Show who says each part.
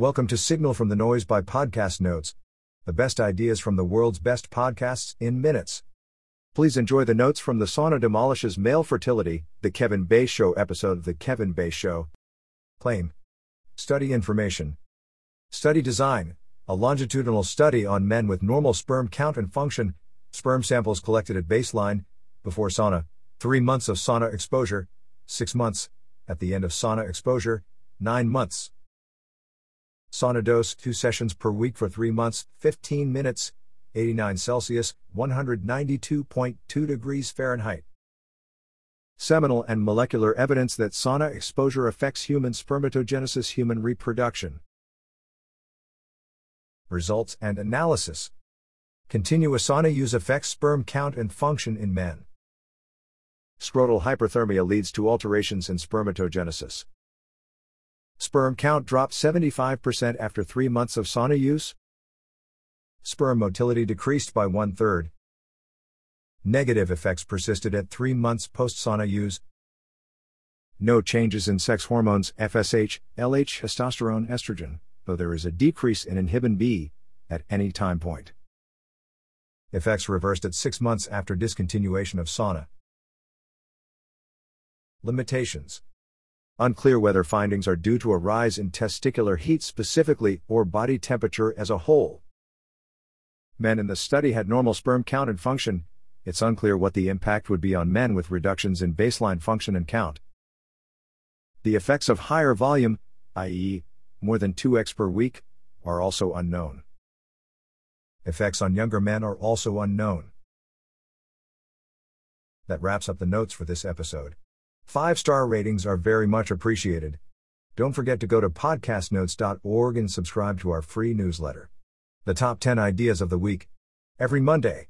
Speaker 1: Welcome to Signal from the Noise by Podcast Notes, the best ideas from the world's best podcasts in minutes. Please enjoy the notes from The Sauna Demolishes Male Fertility, the Kevin Bass Show episode of The Kevin Bass Show. Claim Study information. Study design a longitudinal study on men with normal sperm count and function, sperm samples collected at baseline, before sauna, 3 months of sauna exposure, 6 months, at the end of sauna exposure, 9 months. Sauna dose 2 sessions per week for 3 months, 15 minutes, 89 Celsius, 192.2 degrees Fahrenheit. Seminal and molecular evidence that sauna exposure affects human spermatogenesis, human reproduction. Results and analysis. Continuous sauna use affects sperm count and function in men. Scrotal hyperthermia leads to alterations in spermatogenesis. Sperm count dropped 75% after three months of sauna use. Sperm motility decreased by one third. Negative effects persisted at three months post sauna use. No changes in sex hormones FSH, LH, testosterone, estrogen, though there is a decrease in inhibin B at any time point. Effects reversed at six months after discontinuation of sauna. Limitations Unclear whether findings are due to a rise in testicular heat specifically or body temperature as a whole. Men in the study had normal sperm count and function, it's unclear what the impact would be on men with reductions in baseline function and count. The effects of higher volume, i.e., more than 2x per week, are also unknown. Effects on younger men are also unknown. That wraps up the notes for this episode. Five star ratings are very much appreciated. Don't forget to go to podcastnotes.org and subscribe to our free newsletter. The top 10 ideas of the week. Every Monday.